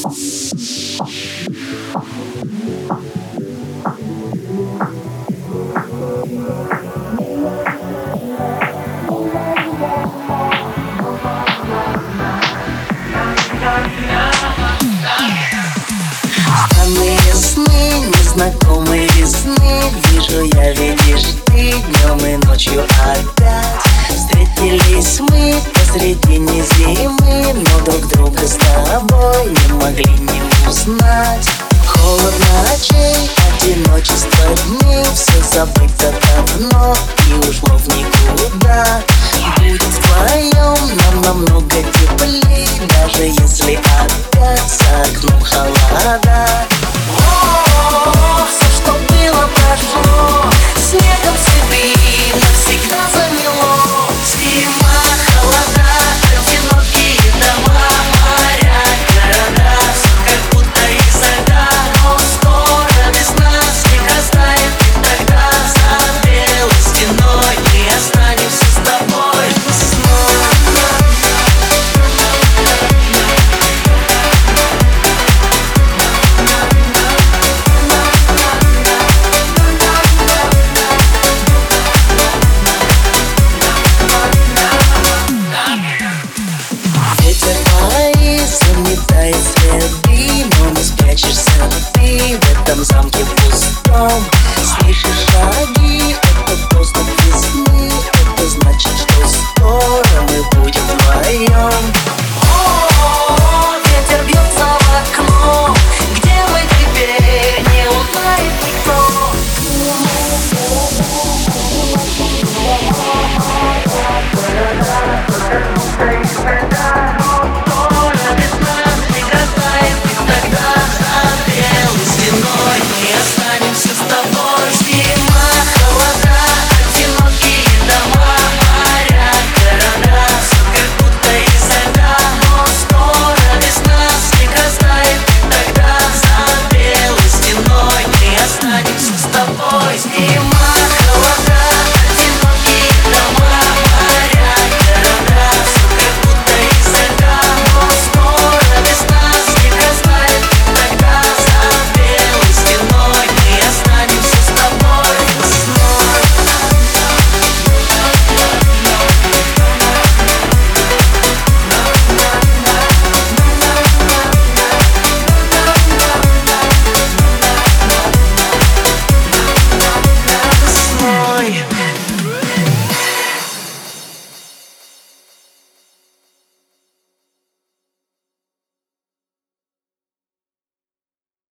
Странные сны, Вижу я, видишь ты днем и ночью опять. Встретились мы посредине зимы могли не узнать Холод ночей, одиночество дней. Все забыто давно и ушло в никуда. Будет вдвоем нам намного теплее Даже если опять за окном холод